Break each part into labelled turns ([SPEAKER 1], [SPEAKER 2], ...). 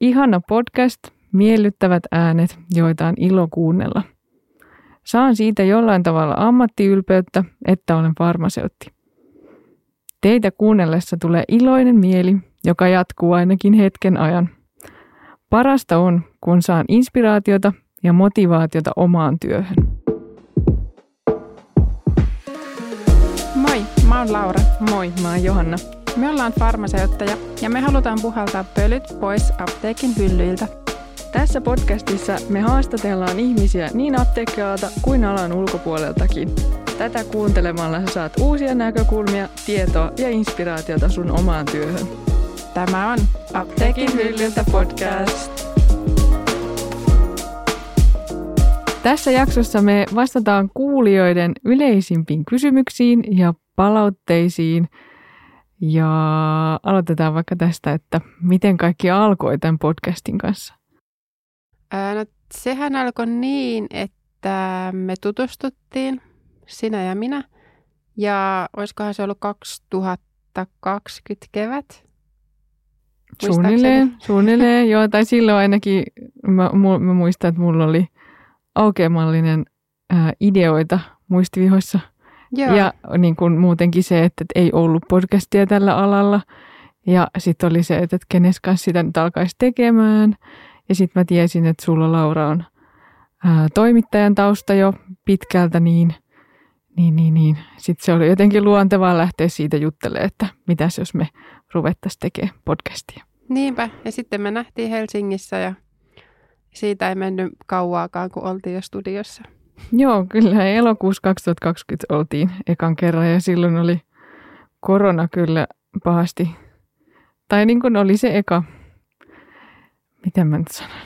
[SPEAKER 1] Ihana podcast, miellyttävät äänet, joita on ilo kuunnella. Saan siitä jollain tavalla ammattiylpeyttä, että olen farmaseutti. Teitä kuunnellessa tulee iloinen mieli, joka jatkuu ainakin hetken ajan. Parasta on, kun saan inspiraatiota ja motivaatiota omaan työhön.
[SPEAKER 2] Moi, mä oon Laura.
[SPEAKER 1] Moi, mä oon Johanna.
[SPEAKER 2] Me ollaan farmaseutteja ja me halutaan puhaltaa pölyt pois apteekin hyllyiltä.
[SPEAKER 1] Tässä podcastissa me haastatellaan ihmisiä niin apteekkialalta kuin alan ulkopuoleltakin. Tätä kuuntelemalla sä saat uusia näkökulmia, tietoa ja inspiraatiota sun omaan työhön.
[SPEAKER 2] Tämä on Apteekin hyllyltä podcast.
[SPEAKER 1] Tässä jaksossa me vastataan kuulijoiden yleisimpiin kysymyksiin ja palautteisiin. Ja aloitetaan vaikka tästä, että miten kaikki alkoi tämän podcastin kanssa.
[SPEAKER 2] Ää, no, sehän alkoi niin, että me tutustuttiin, sinä ja minä. Ja olisikohan se ollut 2020 kevät?
[SPEAKER 1] Suunnilleen, suunnilleen, joo. Tai silloin ainakin mä, mä muistan, että mulla oli aukeamallinen ää, ideoita muistivihoissa.
[SPEAKER 2] Joo.
[SPEAKER 1] Ja niin kuin muutenkin se, että ei ollut podcastia tällä alalla. Ja sitten oli se, että kenes kanssa sitä nyt alkaisi tekemään. Ja sitten mä tiesin, että sulla Laura on ää, toimittajan tausta jo pitkältä, niin, niin, niin, niin. sitten se oli jotenkin luontevaa lähteä siitä juttelemaan, että mitäs jos me ruvettaisiin tekemään podcastia.
[SPEAKER 2] Niinpä. Ja sitten me nähtiin Helsingissä ja siitä ei mennyt kauaakaan, kun oltiin jo studiossa.
[SPEAKER 1] Joo, kyllä. Elokuussa 2020 oltiin ekan kerran ja silloin oli korona kyllä pahasti. Tai niin kuin oli se eka, miten mä nyt sanon?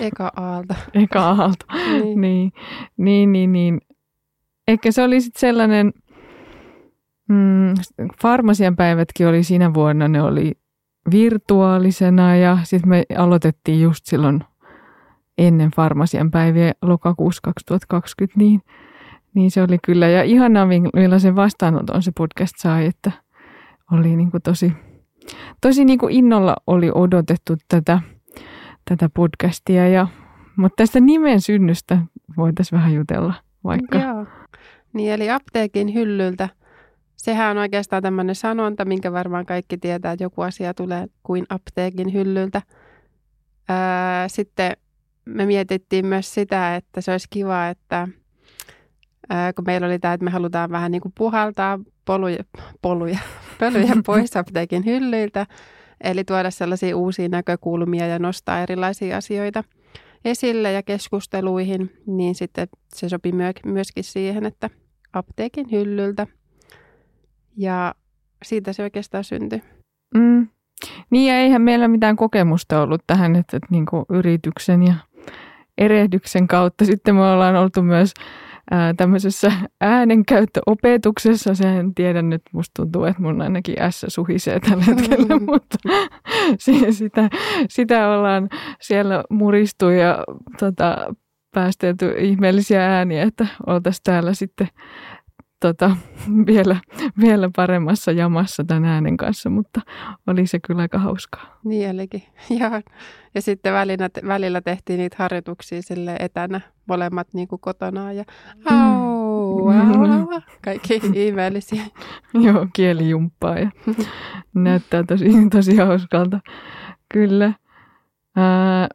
[SPEAKER 2] Eka aalto.
[SPEAKER 1] Eka aalto.
[SPEAKER 2] Niin.
[SPEAKER 1] niin, niin, niin, niin. Ehkä se oli sitten sellainen, mm, farmasian päivätkin oli siinä vuonna, ne oli virtuaalisena ja sitten me aloitettiin just silloin ennen farmasian päiviä lokakuussa 2020, niin, niin se oli kyllä. Ja ihanaa, millaisen vastaanoton se podcast sai, että oli niin kuin tosi, tosi niin kuin innolla oli odotettu tätä, tätä podcastia. Ja, mutta tästä nimen synnystä voitaisiin vähän jutella vaikka.
[SPEAKER 2] Joo. Niin, eli apteekin hyllyltä. Sehän on oikeastaan tämmöinen sanonta, minkä varmaan kaikki tietää, että joku asia tulee kuin apteekin hyllyltä. Ää, sitten me mietittiin myös sitä, että se olisi kiva, että ää, kun meillä oli tämä, että me halutaan vähän niin kuin puhaltaa poluja, poluja, pölyjä pois apteekin hyllyiltä, eli tuoda sellaisia uusia näkökulmia ja nostaa erilaisia asioita esille ja keskusteluihin, niin sitten se sopi myöskin siihen, että apteekin hyllyltä. Ja siitä se oikeastaan syntyi.
[SPEAKER 1] Mm. Niin ja eihän meillä mitään kokemusta ollut tähän, että, että niin yrityksen ja erehdyksen kautta sitten me ollaan oltu myös ää, tämmöisessä äänenkäyttöopetuksessa. Sen tiedän nyt, musta tuntuu, että mun ainakin S suhisee tällä hetkellä, mutta sitä, sitä ollaan siellä muristu ja tota, päästelty ihmeellisiä ääniä, että oltaisiin täällä sitten tota, vielä, vielä paremmassa jamassa tämän äänen kanssa, mutta oli se kyllä aika hauskaa.
[SPEAKER 2] Niin olikin, joo. Ja sitten välillä, välillä tehtiin niitä harjoituksia sille etänä, molemmat niin kuin kotona ja au, au, au, kaikki ihmeellisiä.
[SPEAKER 1] joo, kielijumppaa ja näyttää tosi, tosi hauskalta. Kyllä. Ää,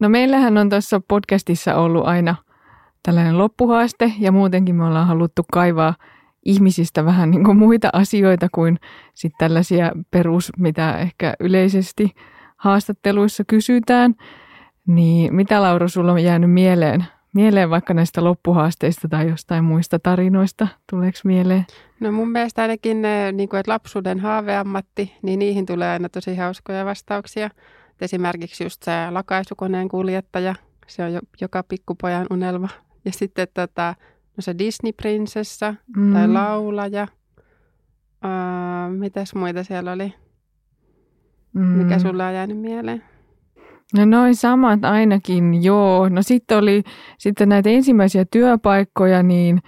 [SPEAKER 1] no meillähän on tuossa podcastissa ollut aina – tällainen loppuhaaste ja muutenkin me ollaan haluttu kaivaa ihmisistä vähän niin kuin muita asioita kuin sitten tällaisia perus, mitä ehkä yleisesti haastatteluissa kysytään. Niin mitä Laura sulla on jäänyt mieleen? Mieleen vaikka näistä loppuhaasteista tai jostain muista tarinoista? Tuleeko mieleen?
[SPEAKER 2] No mun mielestä ainakin ne, niin kuin, että lapsuuden haaveammatti, niin niihin tulee aina tosi hauskoja vastauksia. esimerkiksi just se lakaisukoneen kuljettaja, se on jo, joka pikkupojan unelma. Ja sitten tota, no se Disney-prinsessa mm. tai laulaja. Uh, mitäs muita siellä oli? Mm. Mikä sulla on jäänyt mieleen?
[SPEAKER 1] No noin samat ainakin, joo. No sitten oli sitten näitä ensimmäisiä työpaikkoja, niin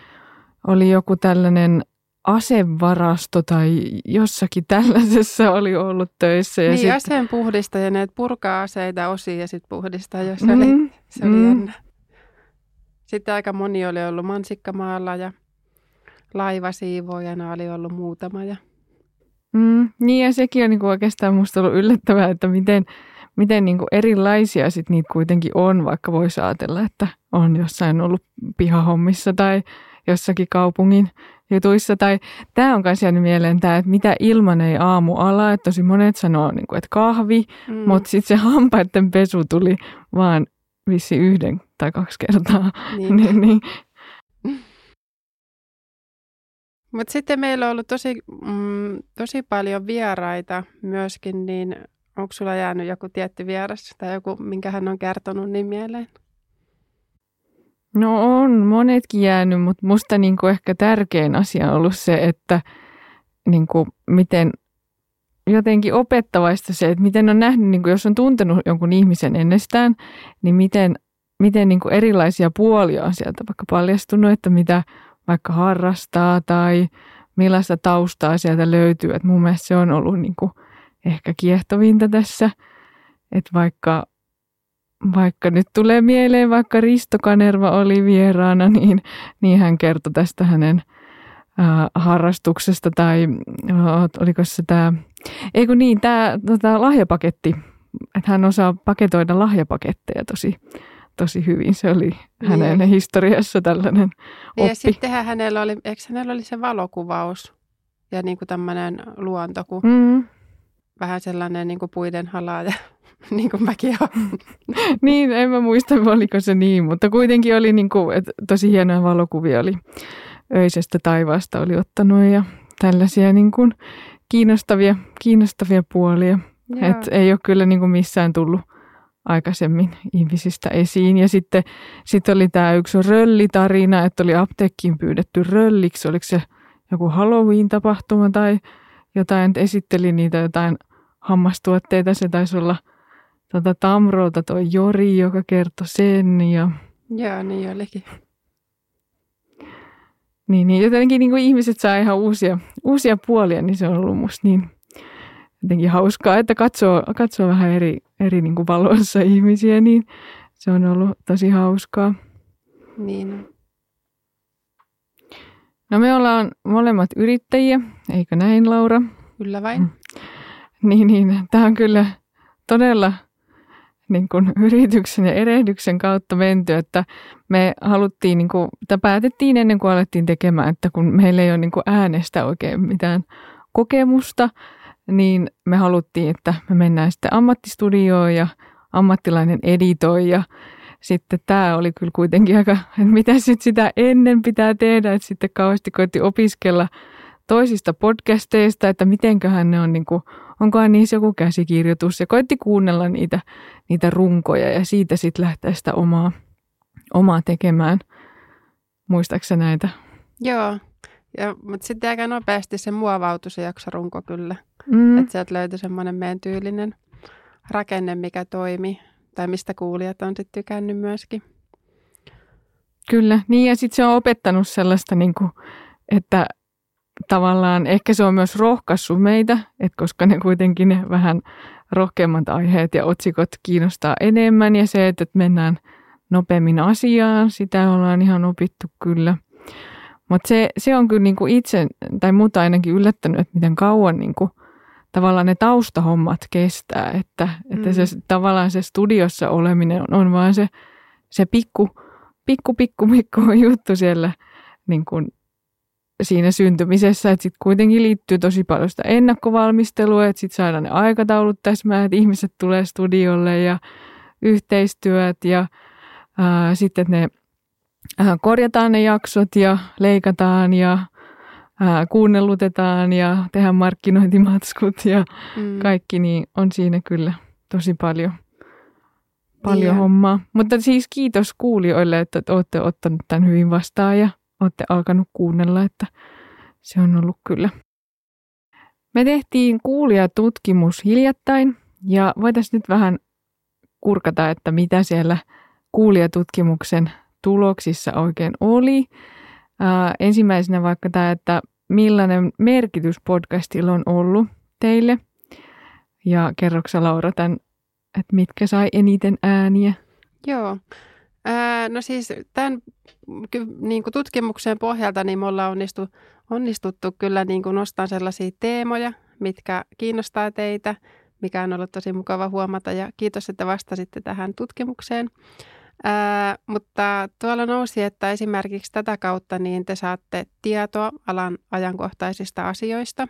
[SPEAKER 1] oli joku tällainen asevarasto tai jossakin tällaisessa oli ollut töissä.
[SPEAKER 2] Ja niin,
[SPEAKER 1] sit...
[SPEAKER 2] aseen puhdistajana, että purkaa aseita osiin ja sitten puhdistaa, jos mm, oli, se oli mm. jännä. Sitten aika moni oli ollut mansikkamaalla ja laivasiivoojana oli ollut muutama. Ja...
[SPEAKER 1] Mm, niin ja sekin on niinku oikeastaan musta ollut yllättävää, että miten, miten niinku erilaisia sit niitä kuitenkin on, vaikka voisi ajatella, että on jossain ollut pihahommissa tai jossakin kaupungin jutuissa. Tai tämä on myös jäänyt mieleen tämä, että mitä ilman ei aamu ala. Että tosi monet sanoo, niin kuin, että kahvi, mm. mutta sitten se hampaiden pesu tuli vaan vissi yhden tai kaksi kertaa. Niin. niin, niin.
[SPEAKER 2] Mutta sitten meillä on ollut tosi, mm, tosi paljon vieraita myöskin, niin onko sulla jäänyt joku tietty vieras tai joku, minkä hän on kertonut niin mieleen?
[SPEAKER 1] No on monetkin jäänyt, mutta musta niinku ehkä tärkein asia on ollut se, että niinku miten jotenkin opettavaista se, että miten on nähnyt, niinku jos on tuntenut jonkun ihmisen ennestään, niin miten, miten niinku erilaisia puolia on sieltä vaikka paljastunut, että mitä vaikka harrastaa tai millaista taustaa sieltä löytyy. Et mun mielestä se on ollut niinku ehkä kiehtovinta tässä, että vaikka vaikka nyt tulee mieleen, vaikka Risto Kanerva oli vieraana, niin, niin hän kertoi tästä hänen äh, harrastuksesta tai oliko se tämä, eikö niin, tämä tota, lahjapaketti, että hän osaa paketoida lahjapaketteja tosi, tosi hyvin. Se oli hänen niin. historiassa tällainen oppi.
[SPEAKER 2] Ja sittenhän hänellä oli, eikö hänellä oli se valokuvaus ja niin kuin tämmöinen luonto, kun mm. vähän sellainen niin kuin puiden halaa ja niin kuin mäkin olen.
[SPEAKER 1] niin, en mä muista, oliko se niin, mutta kuitenkin oli niin kuin, että tosi hienoja valokuvia oli öisestä taivaasta oli ottanut ja tällaisia niin kuin kiinnostavia, kiinnostavia puolia. Et ei ole kyllä niin kuin missään tullut aikaisemmin ihmisistä esiin. Ja sitten sit oli tämä yksi röllitarina, että oli apteekkiin pyydetty rölliksi. Oliko se joku Halloween-tapahtuma tai jotain, esitteli niitä jotain hammastuotteita. Se taisi olla – tuota Tamrolta tuo Jori, joka kertoi sen. Ja...
[SPEAKER 2] Joo, niin olikin.
[SPEAKER 1] Niin, niin jotenkin niin kuin ihmiset saa ihan uusia, uusia puolia, niin se on ollut musta niin jotenkin hauskaa, että katsoo, katsoo vähän eri, eri niin kuin valossa ihmisiä, niin se on ollut tosi hauskaa.
[SPEAKER 2] Niin.
[SPEAKER 1] No me ollaan molemmat yrittäjiä, eikö näin Laura?
[SPEAKER 2] Kyllä vain. Mm.
[SPEAKER 1] Niin, niin. Tämä on kyllä todella niin kuin yrityksen ja erehdyksen kautta menty, että me haluttiin, niin kuin, tai päätettiin ennen kuin alettiin tekemään, että kun meillä ei ole niin kuin äänestä oikein mitään kokemusta, niin me haluttiin, että me mennään sitten ammattistudioon ja ammattilainen editoi ja sitten tämä oli kyllä kuitenkin aika, että mitä sitten sitä ennen pitää tehdä, että sitten kauheasti koitti opiskella toisista podcasteista, että mitenköhän ne on niin kuin onkohan niissä joku käsikirjoitus ja koitti kuunnella niitä, niitä runkoja ja siitä sitten lähteä sitä omaa, omaa tekemään. Muistaaksä näitä?
[SPEAKER 2] Joo, ja, mutta sitten aika nopeasti se muovautui se jaksarunko kyllä. Mm. Että sieltä löytyi semmoinen meidän tyylinen rakenne, mikä toimi tai mistä kuulijat on sitten tykännyt myöskin.
[SPEAKER 1] Kyllä, niin ja sitten se on opettanut sellaista, niin kuin, että tavallaan ehkä se on myös rohkaissut meitä, että koska ne kuitenkin ne vähän rohkeammat aiheet ja otsikot kiinnostaa enemmän ja se, että mennään nopeammin asiaan, sitä ollaan ihan opittu kyllä. Mutta se, se on kyllä niinku itse, tai muuta ainakin yllättänyt, että miten kauan niinku, tavallaan ne taustahommat kestää, että, että mm. se tavallaan se studiossa oleminen on, on vaan se, se pikku, pikku, pikku, pikku juttu siellä niin kuin siinä syntymisessä, että sitten kuitenkin liittyy tosi paljon sitä ennakkovalmistelua, että sitten saadaan ne aikataulut täsmää, että ihmiset tulee studiolle ja yhteistyöt ja ää, sitten ne korjataan ne jaksot ja leikataan ja ää, kuunnellutetaan ja tehdään markkinointimatskut ja mm. kaikki, niin on siinä kyllä tosi paljon, paljon yeah. hommaa. Mutta siis kiitos kuulijoille, että olette ottanut tämän hyvin vastaan ja olette alkanut kuunnella, että se on ollut kyllä. Me tehtiin kuulijatutkimus hiljattain ja voitaisiin nyt vähän kurkata, että mitä siellä kuulijatutkimuksen tuloksissa oikein oli. Ää, ensimmäisenä vaikka tämä, että millainen merkitys podcastilla on ollut teille. Ja kerroksä Laura tämän, että mitkä sai eniten ääniä?
[SPEAKER 2] Joo. Ää, no siis tämän niin kuin tutkimuksen pohjalta niin me ollaan onnistu, onnistuttu kyllä niin kuin nostamaan sellaisia teemoja, mitkä kiinnostaa teitä, mikä on ollut tosi mukava huomata ja kiitos, että vastasitte tähän tutkimukseen. Ää, mutta tuolla nousi, että esimerkiksi tätä kautta niin te saatte tietoa alan ajankohtaisista asioista.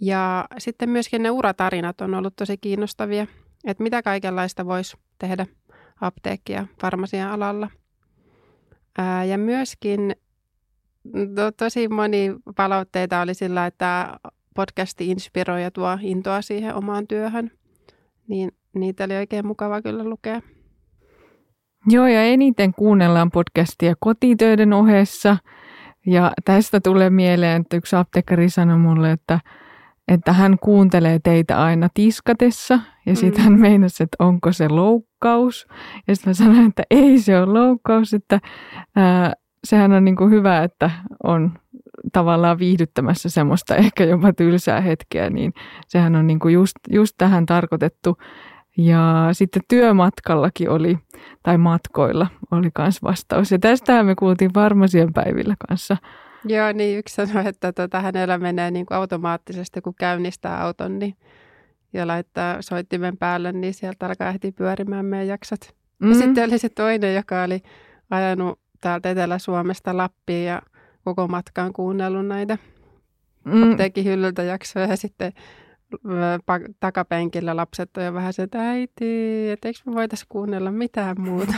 [SPEAKER 2] Ja sitten myöskin ne uratarinat on ollut tosi kiinnostavia, että mitä kaikenlaista voisi tehdä apteekki- ja farmasian alalla. Ää, ja myöskin to, tosi moni palautteita oli sillä, että podcasti inspiroi ja tuo intoa siihen omaan työhön. Niin niitä oli oikein mukava kyllä lukea.
[SPEAKER 1] Joo, ja eniten kuunnellaan podcastia kotitöiden ohessa. Ja tästä tulee mieleen, että yksi apteekkari sanoi mulle, että, että hän kuuntelee teitä aina tiskatessa. Ja sitten mm. hän meinasi, että onko se loukkaus. Ja sitten mä sanoin, että ei se ole loukkaus, että ää, sehän on niin kuin hyvä, että on tavallaan viihdyttämässä semmoista ehkä jopa tylsää hetkeä, niin sehän on niin kuin just, just tähän tarkoitettu. Ja sitten työmatkallakin oli, tai matkoilla oli myös vastaus. Ja tästähän me kuultiin varmasien päivillä kanssa.
[SPEAKER 2] Joo, niin yksi sanoi, että tota, hänellä menee niin kuin automaattisesti, kun käynnistää auton niin, ja laittaa soittimen päälle, niin sieltä alkaa heti pyörimään meidän jaksot. Mm. Ja sitten oli se toinen, joka oli ajanut täältä Etelä-Suomesta Lappiin ja koko matkaan kuunnellut näitä mm. apteekin hyllyltä jaksoja ja sitten takapenkillä lapset on jo vähän se, että äiti, että eikö me voitaisiin kuunnella mitään muuta.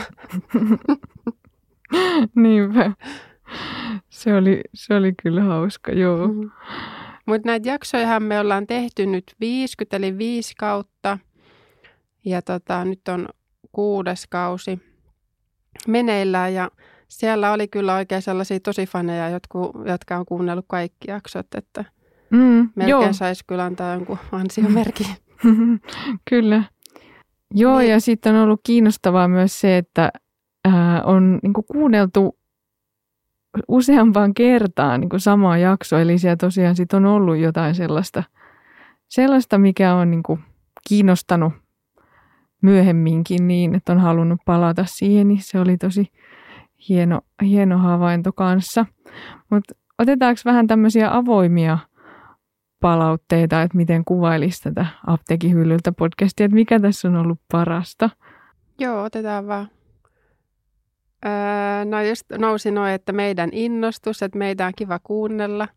[SPEAKER 1] Niinpä. Se oli, se oli kyllä hauska, joo. Mm.
[SPEAKER 2] Mutta näitä jaksoja me ollaan tehty nyt 50, eli viisi kautta. Ja tota, nyt on kuudes kausi meneillään ja siellä oli kyllä oikein sellaisia tosi faneja, jotka, jotka on kuunnellut kaikki jaksot, että mm, melkein saisi kyllä antaa jonkun ansiomerkin.
[SPEAKER 1] kyllä. Joo, niin. ja sitten on ollut kiinnostavaa myös se, että ää, on niin kuin kuunneltu useampaan kertaan niin kuin samaa jaksoa, eli siellä tosiaan sit on ollut jotain sellaista, sellaista mikä on niin kuin kiinnostanut myöhemminkin niin, että on halunnut palata siihen, niin se oli tosi hieno, hieno havainto kanssa. Mutta otetaanko vähän tämmöisiä avoimia palautteita, että miten kuvailisi tätä apteekin hyllyltä podcastia, että mikä tässä on ollut parasta?
[SPEAKER 2] Joo, otetaan vaan. Öö, no just nousi noin, että meidän innostus, että meitä on kiva kuunnella.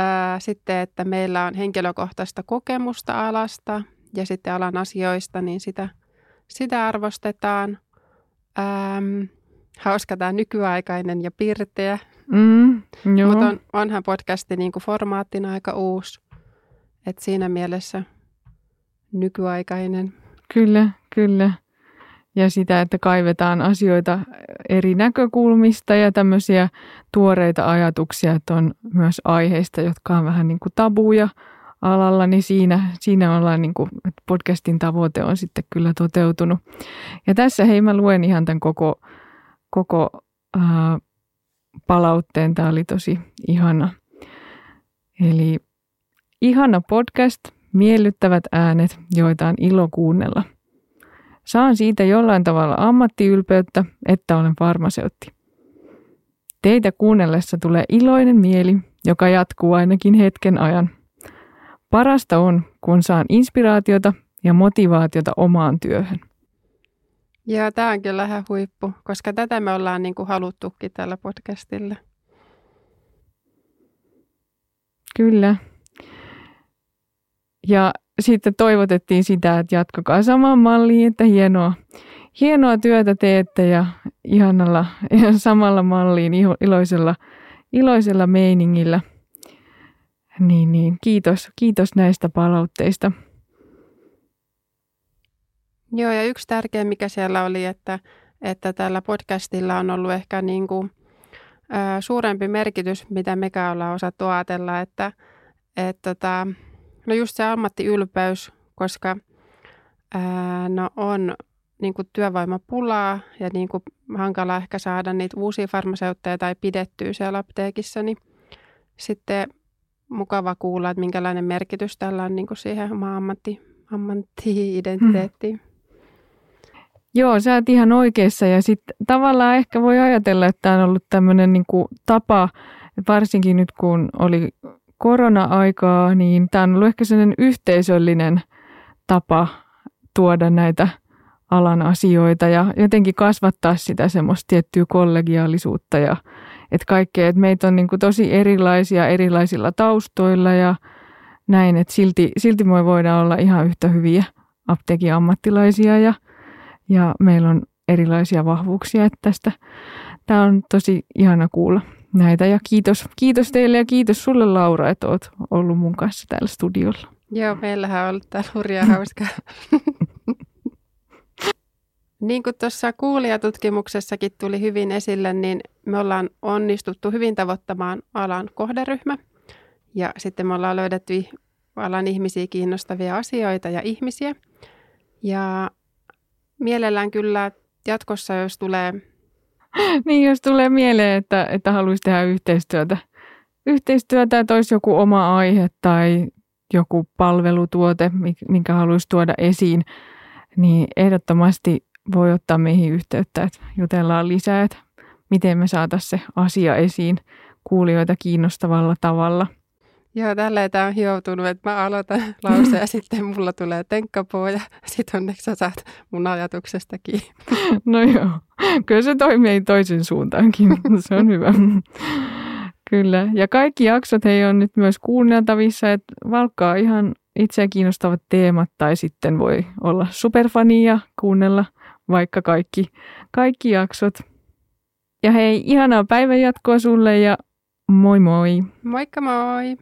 [SPEAKER 2] Öö, sitten, että meillä on henkilökohtaista kokemusta alasta ja sitten alan asioista, niin sitä, sitä arvostetaan. Öö, hauska tämä nykyaikainen ja pirteä. Mm, Mutta on, onhan podcasti niin kuin formaattina aika uusi. Et siinä mielessä nykyaikainen.
[SPEAKER 1] Kyllä, kyllä. Ja sitä, että kaivetaan asioita eri näkökulmista ja tämmöisiä tuoreita ajatuksia, että on myös aiheista, jotka on vähän niin kuin tabuja alalla, niin siinä, siinä ollaan niin kuin, että podcastin tavoite on sitten kyllä toteutunut. Ja tässä hei mä luen ihan tämän koko koko ää, palautteen. Tämä oli tosi ihana. Eli ihana podcast, miellyttävät äänet, joita on ilo kuunnella. Saan siitä jollain tavalla ammattiylpeyttä, että olen farmaseutti. Teitä kuunnellessa tulee iloinen mieli, joka jatkuu ainakin hetken ajan. Parasta on, kun saan inspiraatiota ja motivaatiota omaan työhön.
[SPEAKER 2] Joo, tämä on kyllä ihan huippu, koska tätä me ollaan niin kuin haluttukin tällä podcastilla.
[SPEAKER 1] Kyllä. Ja sitten toivotettiin sitä, että jatkakaa samaan malliin, että hienoa, hienoa työtä teette ja ihanalla ja samalla malliin iloisella, iloisella meiningillä. Niin, niin. Kiitos, kiitos näistä palautteista.
[SPEAKER 2] Joo, ja yksi tärkeä, mikä siellä oli, että, että tällä podcastilla on ollut ehkä niin kuin, ä, suurempi merkitys, mitä mekä ollaan osattu ajatella, että et, tota, no just se ammattiylpeys, koska ää, no on niin kuin työvoimapulaa ja niin kuin hankala ehkä saada niitä uusia farmaseutteja tai pidettyä siellä apteekissa, niin sitten mukava kuulla, että minkälainen merkitys tällä on niin kuin siihen oma ammatti, ammatti-identiteettiin. Hmm.
[SPEAKER 1] Joo, sä oot ihan oikeassa ja sitten tavallaan ehkä voi ajatella, että tämä on ollut tämmöinen niin tapa, varsinkin nyt kun oli korona-aikaa, niin tämä on ollut ehkä sellainen yhteisöllinen tapa tuoda näitä alan asioita ja jotenkin kasvattaa sitä semmoista tiettyä kollegiaalisuutta ja että kaikkea, että meitä on niin kuin tosi erilaisia erilaisilla taustoilla ja näin, että silti, silti me voidaan olla ihan yhtä hyviä apteekin ammattilaisia ja, ja meillä on erilaisia vahvuuksia, että tästä. Tämä on tosi ihana kuulla näitä ja kiitos, kiitos teille ja kiitos sulle Laura, että olet ollut mun kanssa täällä studiolla.
[SPEAKER 2] Joo, meillähän on ollut täällä hurjaa hauskaa. Niin kuin tuossa kuulijatutkimuksessakin tuli hyvin esille, niin me ollaan onnistuttu hyvin tavoittamaan alan kohderyhmä. Ja sitten me ollaan löydetty alan ihmisiä kiinnostavia asioita ja ihmisiä. Ja mielellään kyllä jatkossa, jos tulee...
[SPEAKER 1] niin, jos tulee mieleen, että, että haluaisi tehdä yhteistyötä, yhteistyötä, että olisi joku oma aihe tai joku palvelutuote, minkä haluaisi tuoda esiin, niin ehdottomasti voi ottaa meihin yhteyttä, että jutellaan lisää, että miten me saataisiin se asia esiin kuulijoita kiinnostavalla tavalla.
[SPEAKER 2] Joo, tälleen tämä on hioutunut, että mä aloitan lauseen ja sitten mulla tulee tenkkapoo ja sitten onneksi sä saat mun ajatuksestakin.
[SPEAKER 1] No joo, kyllä se toimii toisen suuntaankin, se on hyvä. Kyllä, ja kaikki jaksot hei on nyt myös kuunneltavissa, että valkkaa ihan itseä kiinnostavat teemat tai sitten voi olla superfania ja kuunnella vaikka kaikki, kaikki jaksot. Ja hei, ihanaa päivänjatkoa sulle ja moi moi!
[SPEAKER 2] Moikka moi!